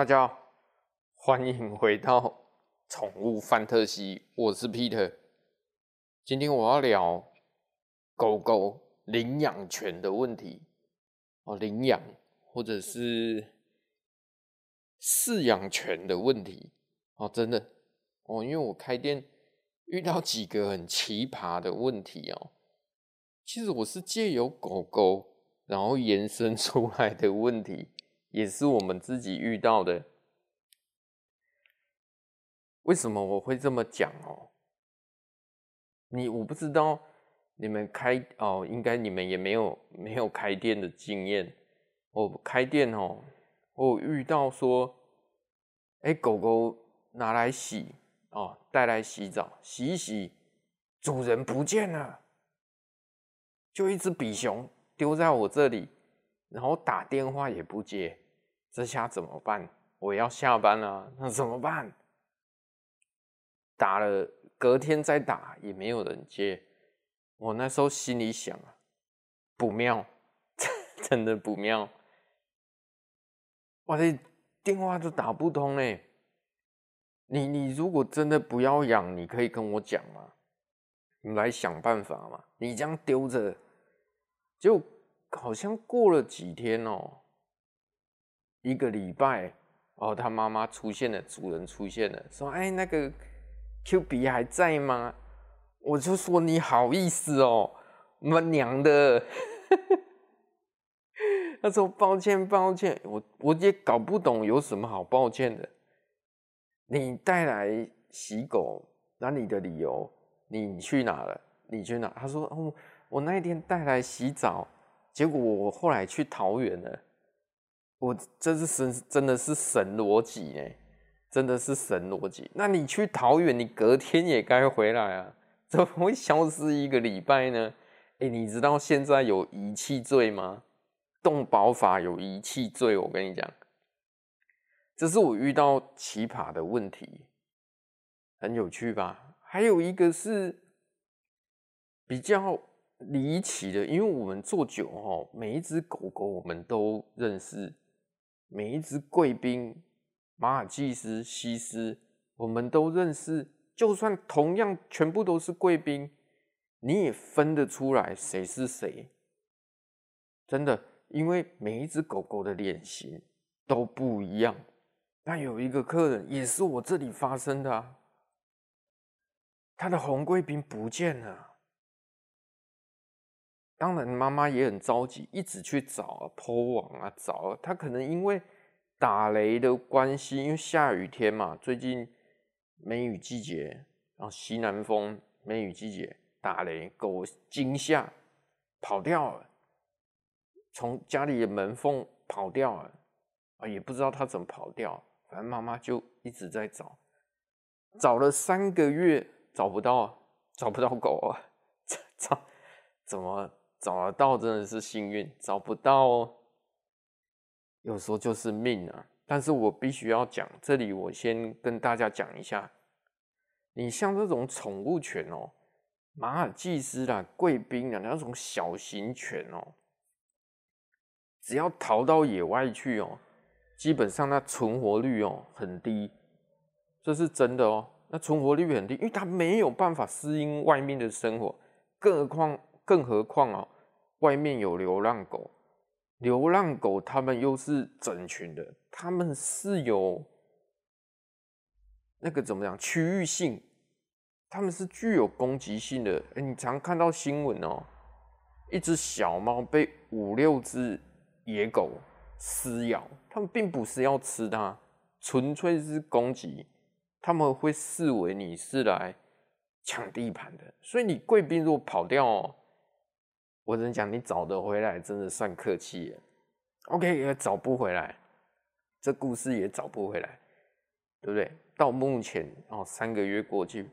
大家好，欢迎回到宠物范特西，我是 Peter。今天我要聊狗狗领养权的问题哦，领养或者是饲养权的问题哦，真的哦，因为我开店遇到几个很奇葩的问题哦。其实我是借由狗狗，然后延伸出来的问题。也是我们自己遇到的。为什么我会这么讲哦？你我不知道你们开哦，应该你们也没有没有开店的经验。我开店哦，我遇到说，哎，狗狗拿来洗哦，带来洗澡，洗一洗，主人不见了，就一只比熊丢在我这里。然后打电话也不接，这下怎么办？我要下班了，那怎么办？打了，隔天再打也没有人接。我那时候心里想啊，不妙，真的不妙。我的电话都打不通嘞。你你如果真的不要养，你可以跟我讲嘛，你来想办法嘛。你这样丢着，就。好像过了几天哦，一个礼拜哦，他妈妈出现了，主人出现了，说：“哎，那个 Q 比还在吗？”我就说：“你好意思哦，妈娘的！” 他说：“抱歉，抱歉，我我也搞不懂有什么好抱歉的。你带来洗狗，那你的理由，你去哪了？你去哪？”他说：“哦，我那一天带来洗澡。”结果我后来去桃园了，我这是神，真的是神逻辑哎，真的是神逻辑。那你去桃园，你隔天也该回来啊，怎么会消失一个礼拜呢？哎，你知道现在有遗弃罪吗？动保法有遗弃罪，我跟你讲，这是我遇到奇葩的问题，很有趣吧？还有一个是比较。离奇的，因为我们做酒哈，每一只狗狗我们都认识，每一只贵宾、马尔济斯、西施，我们都认识。就算同样全部都是贵宾，你也分得出来谁是谁。真的，因为每一只狗狗的脸型都不一样。那有一个客人也是我这里发生的啊，他的红贵宾不见了。当然，妈妈也很着急，一直去找啊，铺网啊，找啊。他可能因为打雷的关系，因为下雨天嘛，最近梅雨季节，然后西南风，梅雨季节打雷，狗惊吓跑掉了，从家里的门缝跑掉了啊，也不知道它怎么跑掉，反正妈妈就一直在找，找了三个月找不到，找不到狗啊，找怎么？找得到真的是幸运，找不到哦，有时候就是命啊。但是我必须要讲，这里我先跟大家讲一下，你像这种宠物犬哦，马尔济斯啦、贵宾啊那种小型犬哦，只要逃到野外去哦，基本上那存活率哦很低，这是真的哦。那存活率很低，因为它没有办法适应外面的生活，更何况。更何况啊，外面有流浪狗，流浪狗它们又是整群的，它们是有那个怎么讲区域性，它们是具有攻击性的。欸，你常看到新闻哦，一只小猫被五六只野狗撕咬，它们并不是要吃它，纯粹是攻击，他们会视为你是来抢地盘的，所以你贵宾如果跑掉哦。我只能讲，你找得回来，真的算客气了。OK，也找不回来，这故事也找不回来，对不对？到目前哦，三个月过去，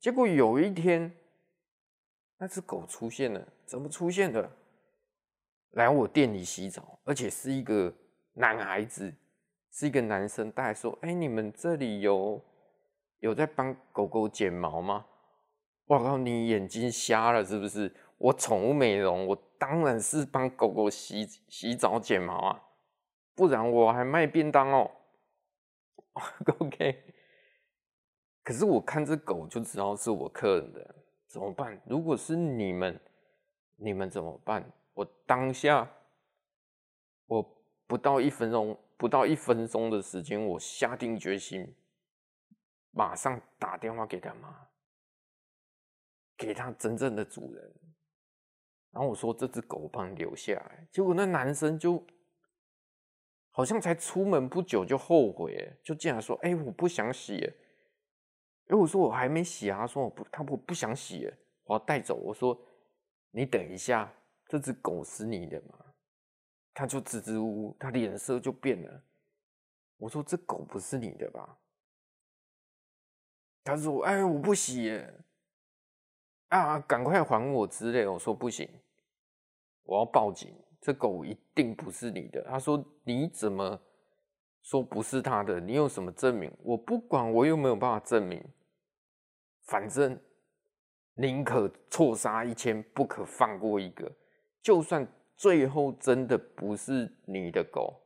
结果有一天，那只狗出现了，怎么出现的？来我店里洗澡，而且是一个男孩子，是一个男生，大概说：“哎，你们这里有有在帮狗狗剪毛吗？”我靠，你眼睛瞎了是不是？我宠物美容，我当然是帮狗狗洗洗澡、剪毛啊，不然我还卖便当哦。OK。可是我看这狗就知道是我客人的，怎么办？如果是你们，你们怎么办？我当下，我不到一分钟，不到一分钟的时间，我下定决心，马上打电话给他妈，给他真正的主人。然后我说：“这只狗帮你留下来。”结果那男生就好像才出门不久就后悔，就进来说：“哎，我不想洗。”哎，我说我还没洗啊。他说我不，他不不想洗，我要带走。我说你等一下，这只狗是你的吗？他就支支吾吾，他脸色就变了。我说这狗不是你的吧？他说：“哎，我不洗耶。”啊！赶快还我之类，我说不行，我要报警。这狗一定不是你的。他说：“你怎么说不是他的？你有什么证明？”我不管，我又没有办法证明。反正宁可错杀一千，不可放过一个。就算最后真的不是你的狗，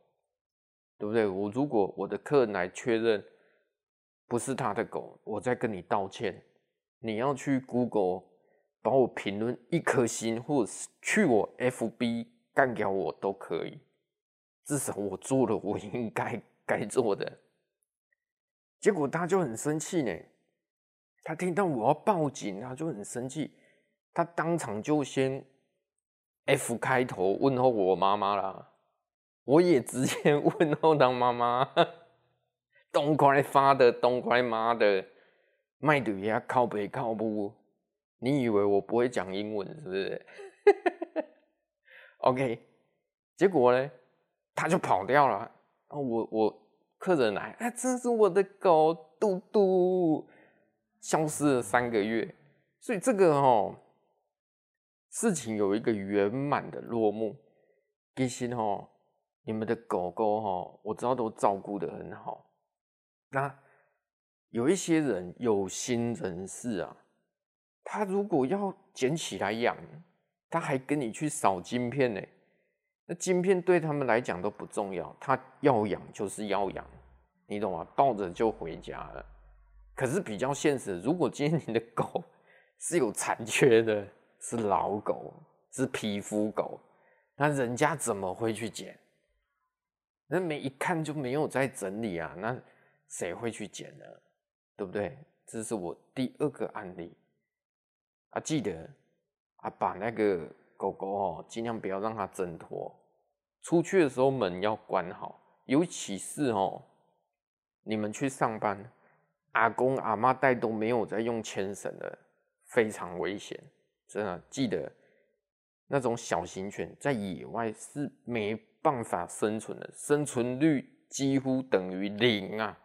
对不对？我如果我的客人来确认不是他的狗，我再跟你道歉。你要去 Google。把我评论一颗星，或者是去我 FB 干掉我都可以，至少我做了我应该该做的。结果他就很生气呢，他听到我要报警，他就很生气，他当场就先 F 开头问候我妈妈啦，我也直接 问候他妈妈，东块发的，东块妈的，卖对呀，靠北靠不。你以为我不会讲英文是不是？OK，结果呢，他就跑掉了。我我客人来，哎，这是我的狗嘟嘟，消失了三个月。所以这个哦，事情有一个圆满的落幕。其实哦，你们的狗狗哦，我知道都照顾得很好。那有一些人有心人士啊。他如果要捡起来养，他还跟你去扫晶片呢。那晶片对他们来讲都不重要，他要养就是要养，你懂吗？抱着就回家了。可是比较现实，如果今天你的狗 是有残缺的，是老狗，是皮肤狗，那人家怎么会去捡？那没一看就没有在整理啊，那谁会去捡呢？对不对？这是我第二个案例。啊，记得啊，把那个狗狗哦，尽量不要让它挣脱。出去的时候门要关好，尤其是哦，你们去上班，阿公阿妈带都没有在用牵绳的，非常危险。真的，记得那种小型犬在野外是没办法生存的，生存率几乎等于零啊，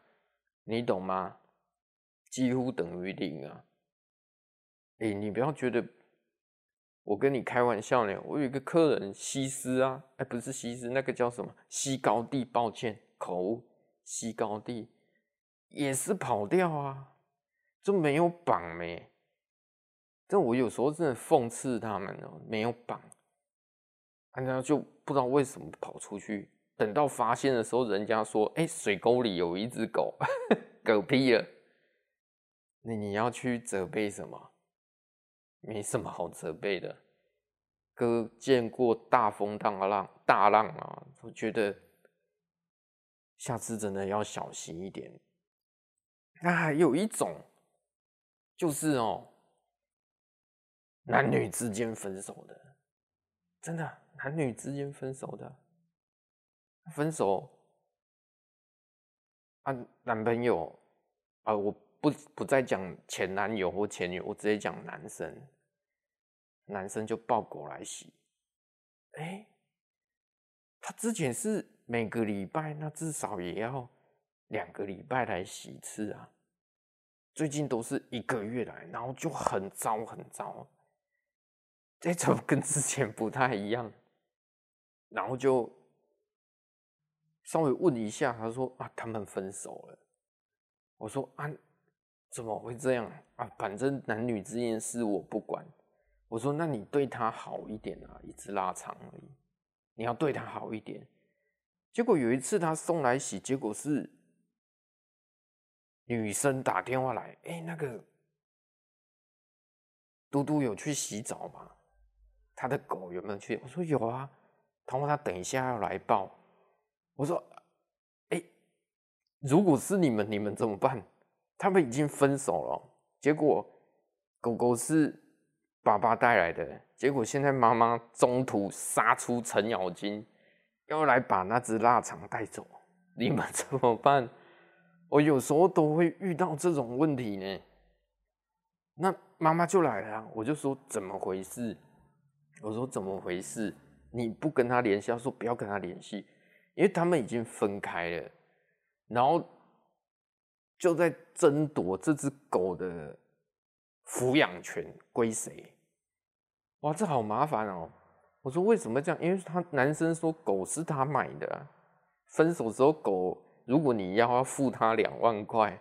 你懂吗？几乎等于零啊。哎、你不要觉得我跟你开玩笑呢。我有一个客人西施啊，哎、不是西施，那个叫什么西高地？抱歉，口，西高地也是跑掉啊，就没有绑没。这我有时候真的讽刺他们哦，没有绑，人家就不知道为什么跑出去。等到发现的时候，人家说：“哎、水沟里有一只狗，狗屁了。”那你要去责备什么？没什么好责备的，哥见过大风大浪大浪啊，我觉得下次真的要小心一点。那还有一种，就是哦，男女之间分手的，真的男女之间分手的，分手啊，男朋友啊，我。不不再讲前男友或前女友，我直接讲男生。男生就抱狗来洗，哎、他之前是每个礼拜，那至少也要两个礼拜来洗一次啊。最近都是一个月来，然后就很糟很糟。这怎么跟之前不太一样？然后就稍微问一下，他说啊，他们分手了。我说啊。怎么会这样啊？反正男女之间事我不管。我说，那你对他好一点啊，一直拉长而已。你要对他好一点。结果有一次他送来洗，结果是女生打电话来，哎、那个嘟嘟有去洗澡吗？他的狗有没有去？我说有啊，他说他等一下要来抱。我说，哎、如果是你们，你们怎么办？他们已经分手了，结果狗狗是爸爸带来的，结果现在妈妈中途杀出程咬金，要来把那只腊肠带走，你们怎么办？我有时候都会遇到这种问题呢。那妈妈就来了，我就说怎么回事？我说怎么回事？你不跟他联系，他说不要跟他联系，因为他们已经分开了，然后就在争夺这只狗的抚养权归谁。哇，这好麻烦哦！我说为什么这样？因为他男生说狗是他买的，分手之后狗。如果你要要付他两万块，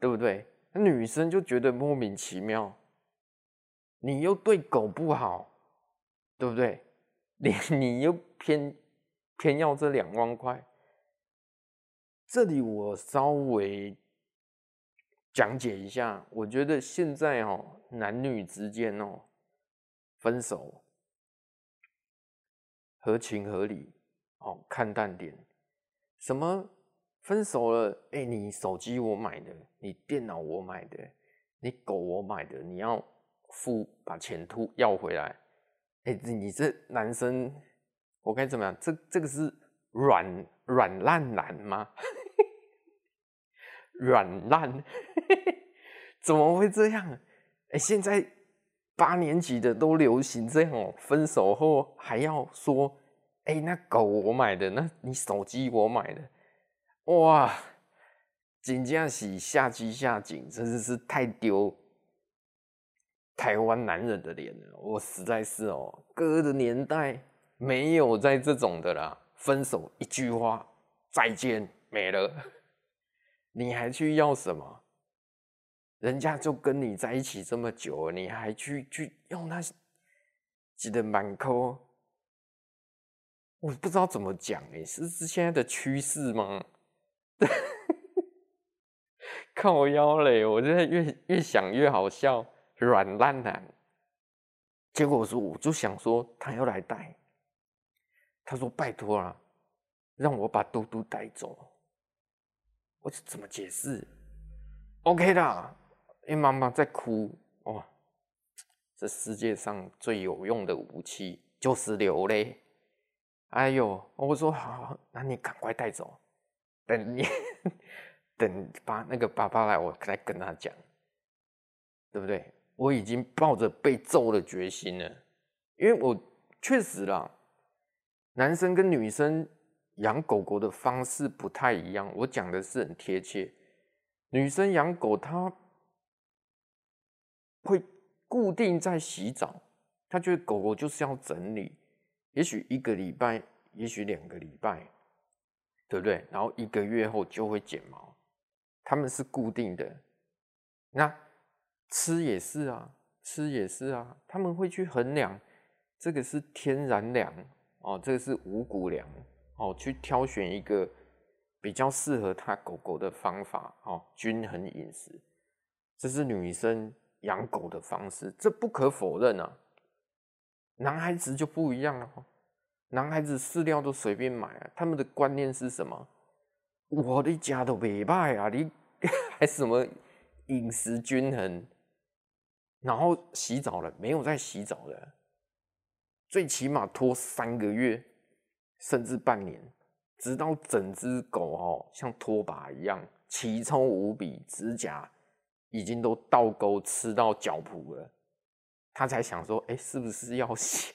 对不对？那女生就觉得莫名其妙，你又对狗不好，对不对？你你又偏偏要这两万块，这里我稍微讲解一下。我觉得现在哦，男女之间哦，分手合情合理哦，看淡点。什么分手了？哎、你手机我买的，你电脑我买的，你狗我买的，你要付把钱吐要回来。哎、欸，你这男生，我该怎么样？这这个是软软烂男吗？软烂？怎么会这样？哎、欸，现在八年级的都流行这样哦，分手后还要说。哎、那狗我买的，那你手机我买的，哇，真正是下机下井，真的是太丢台湾男人的脸了。我实在是哦，哥的年代没有在这种的啦，分手一句话，再见没了，你还去要什么？人家就跟你在一起这么久，你还去去用那几的满抠。我不知道怎么讲哎，是是现在的趋势吗？靠腰嘞！我现在越越想越好笑，软烂男。结果我说，我就想说他要来带，他说拜托了，让我把嘟嘟带走。我这怎么解释？OK 的，因为妈妈在哭哦。这世界上最有用的武器就是流泪。哎呦，我说好，那你赶快带走，等你 等爸那个爸爸来，我再跟他讲，对不对？我已经抱着被揍的决心了，因为我确实啦，男生跟女生养狗狗的方式不太一样。我讲的是很贴切，女生养狗，她会固定在洗澡，她觉得狗狗就是要整理。也许一个礼拜，也许两个礼拜，对不对？然后一个月后就会剪毛，他们是固定的。那吃也是啊，吃也是啊，他们会去衡量这个是天然粮哦，这个是五谷粮哦，去挑选一个比较适合他狗狗的方法哦，均衡饮食，这是女生养狗的方式，这不可否认啊。男孩子就不一样了，男孩子饲料都随便买啊，他们的观念是什么？我的家都没卖啊，你 还什么饮食均衡？然后洗澡了没有？在洗澡的，最起码拖三个月，甚至半年，直到整只狗哦像拖把一样奇臭无比，指甲已经都倒钩吃到脚蹼了。他才想说，哎、是不是要洗？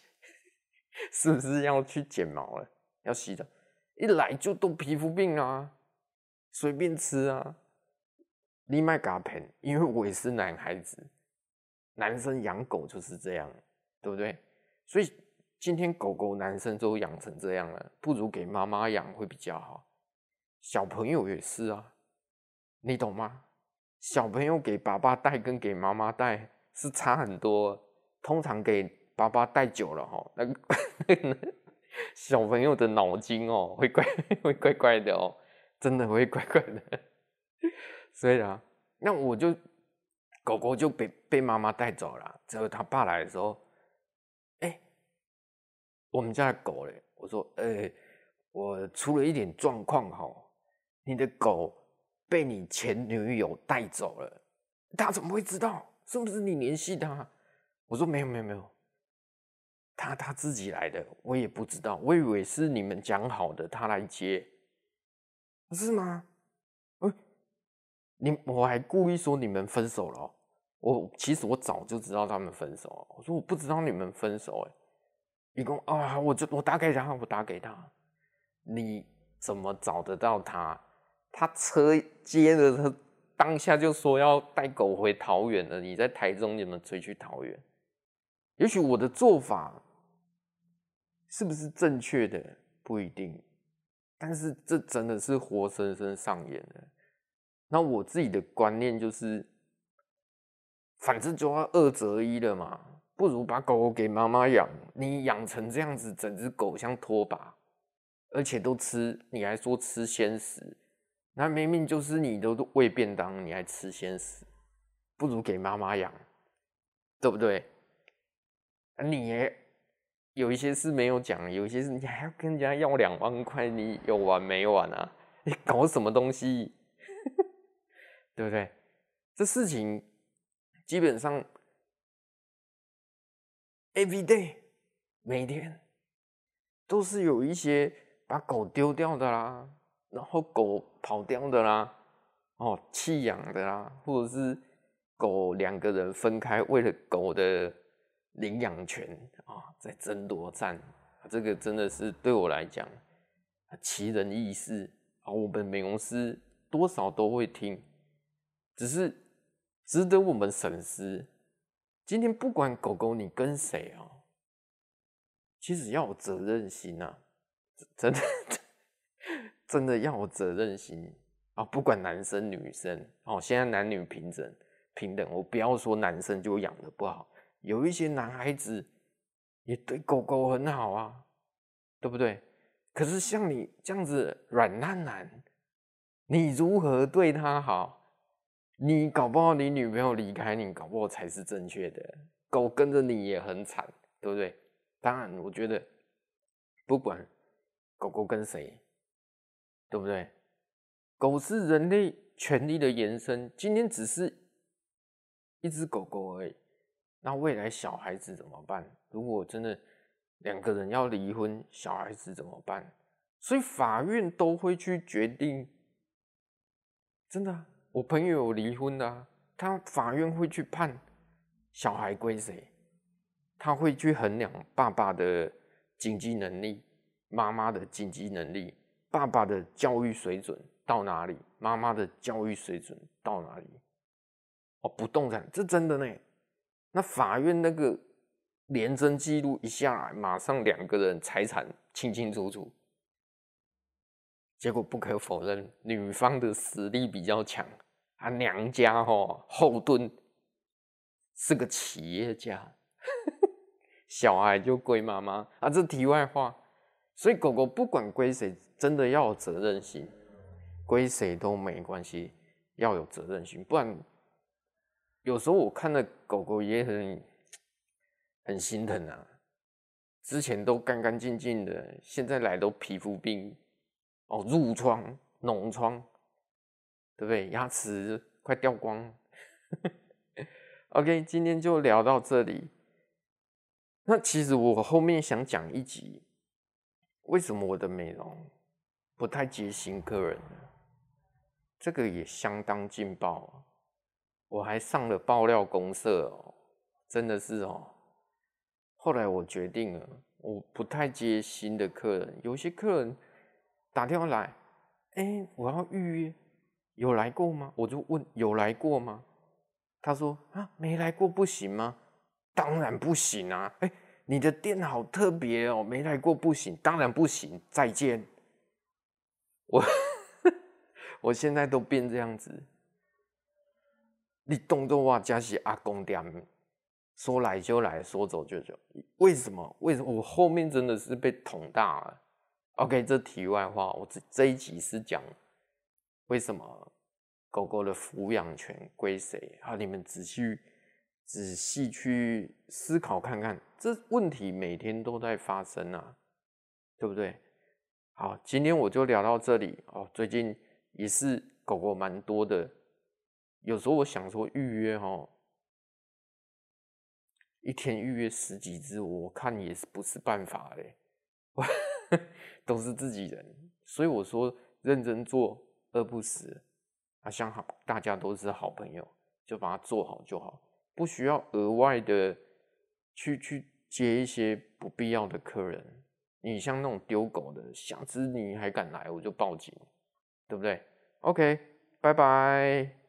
是不是要去剪毛了？要洗的，一来就都皮肤病啊，随便吃啊。你买嘎盆，因为我也是男孩子，男生养狗就是这样，对不对？所以今天狗狗男生都养成这样了，不如给妈妈养会比较好。小朋友也是啊，你懂吗？小朋友给爸爸带跟给妈妈带是差很多。通常给爸爸带久了哈，那个小朋友的脑筋哦，会怪会怪怪的哦，真的会怪怪的。所以啊，那我就狗狗就被被妈妈带走了。之后他爸来的时候，我们家的狗嘞，我说，哎、我出了一点状况哈，你的狗被你前女友带走了，他怎么会知道？是不是你联系他？我说没有没有没有，他他自己来的，我也不知道，我以为是你们讲好的，他来接，是吗？你我还故意说你们分手了，我其实我早就知道他们分手了。我说我不知道你们分手，哎，一共啊，我就我打给他，我打给他，你怎么找得到他？他车接了他，当下就说要带狗回桃园了。你在台中，你们追去桃园？也许我的做法是不是正确的不一定，但是这真的是活生生上演的。那我自己的观念就是，反正就要二择一了嘛，不如把狗狗给妈妈养。你养成这样子，整只狗像拖把，而且都吃，你还说吃鲜食，那明明就是你都喂便当，你还吃鲜食，不如给妈妈养，对不对？你也有一些事没有讲，有一些事你还要跟人家要两万块，你有完没完啊？你搞什么东西？对不对？这事情基本上 every day 每天都是有一些把狗丢掉的啦，然后狗跑掉的啦，哦弃养的啦，或者是狗两个人分开为了狗的领养权啊在争夺战，这个真的是对我来讲奇人异事啊，我们美容师多少都会听。只是值得我们深思。今天不管狗狗你跟谁哦，其实要有责任心啊，真的 真的要有责任心啊！不管男生女生哦，现在男女平等平等，我不要说男生就养的不好，有一些男孩子也对狗狗很好啊，对不对？可是像你这样子软烂男，你如何对他好？你搞不好你女朋友离开你，搞不好才是正确的。狗跟着你也很惨，对不对？当然，我觉得不管狗狗跟谁，对不对？狗是人类权利的延伸。今天只是一只狗狗而已，那未来小孩子怎么办？如果真的两个人要离婚，小孩子怎么办？所以法院都会去决定，真的。我朋友离婚的啊，他法院会去判小孩归谁，他会去衡量爸爸的经济能力、妈妈的经济能力、爸爸的教育水准到哪里，妈妈的教育水准到哪里。哦，不动产这真的呢？那法院那个联征记录一下来，马上两个人财产清清楚楚。结果不可否认，女方的实力比较强。他娘家吼后盾是个企业家，小孩就归妈妈啊。这题外话，所以狗狗不管归谁，真的要有责任心，归谁都没关系，要有责任心，不然有时候我看的狗狗也很很心疼啊。之前都干干净净的，现在来都皮肤病哦，褥疮、脓疮。对不对？牙齿快掉光。OK，今天就聊到这里。那其实我后面想讲一集，为什么我的美容不太接新客人呢？这个也相当劲爆。我还上了爆料公社哦，真的是哦。后来我决定了，我不太接新的客人。有些客人打电话来，哎，我要预约。有来过吗？我就问有来过吗？他说啊，没来过不行吗？当然不行啊！哎，你的店好特别哦，没来过不行，当然不行，再见。我 我现在都变这样子，你动作哇，加是阿公店，说来就来，说走就走。为什么？为什么？我后面真的是被捅大了。OK，这题外话，我这这一集是讲。为什么狗狗的抚养权归谁？好，你们仔细仔细去思考看看，这问题每天都在发生啊，对不对？好，今天我就聊到这里哦。最近也是狗狗蛮多的，有时候我想说预约哦，一天预约十几只，我看也是不是办法嘞。都是自己人，所以我说认真做，饿不死。啊，想好大家都是好朋友，就把它做好就好，不需要额外的去去接一些不必要的客人。你像那种丢狗的，想知你还敢来，我就报警，对不对？OK，拜拜。